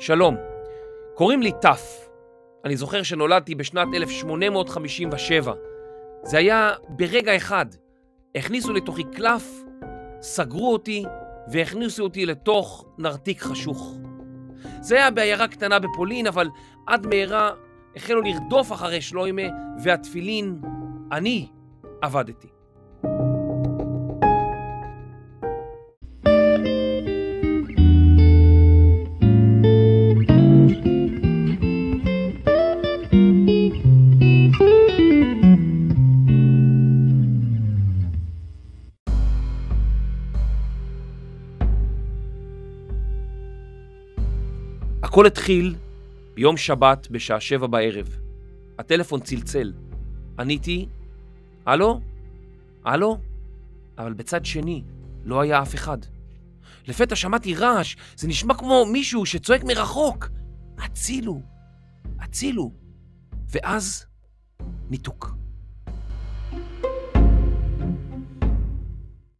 שלום, קוראים לי טף. אני זוכר שנולדתי בשנת 1857. זה היה ברגע אחד. הכניסו לתוכי קלף, סגרו אותי והכניסו אותי לתוך נרתיק חשוך. זה היה בעיירה קטנה בפולין, אבל עד מהרה החלו לרדוף אחרי שלוימה והתפילין, אני עבדתי. הכל התחיל ביום שבת בשעה שבע בערב. הטלפון צלצל. עניתי, הלו? הלו? אבל בצד שני לא היה אף אחד. לפתע שמעתי רעש, זה נשמע כמו מישהו שצועק מרחוק. הצילו, הצילו. ואז ניתוק.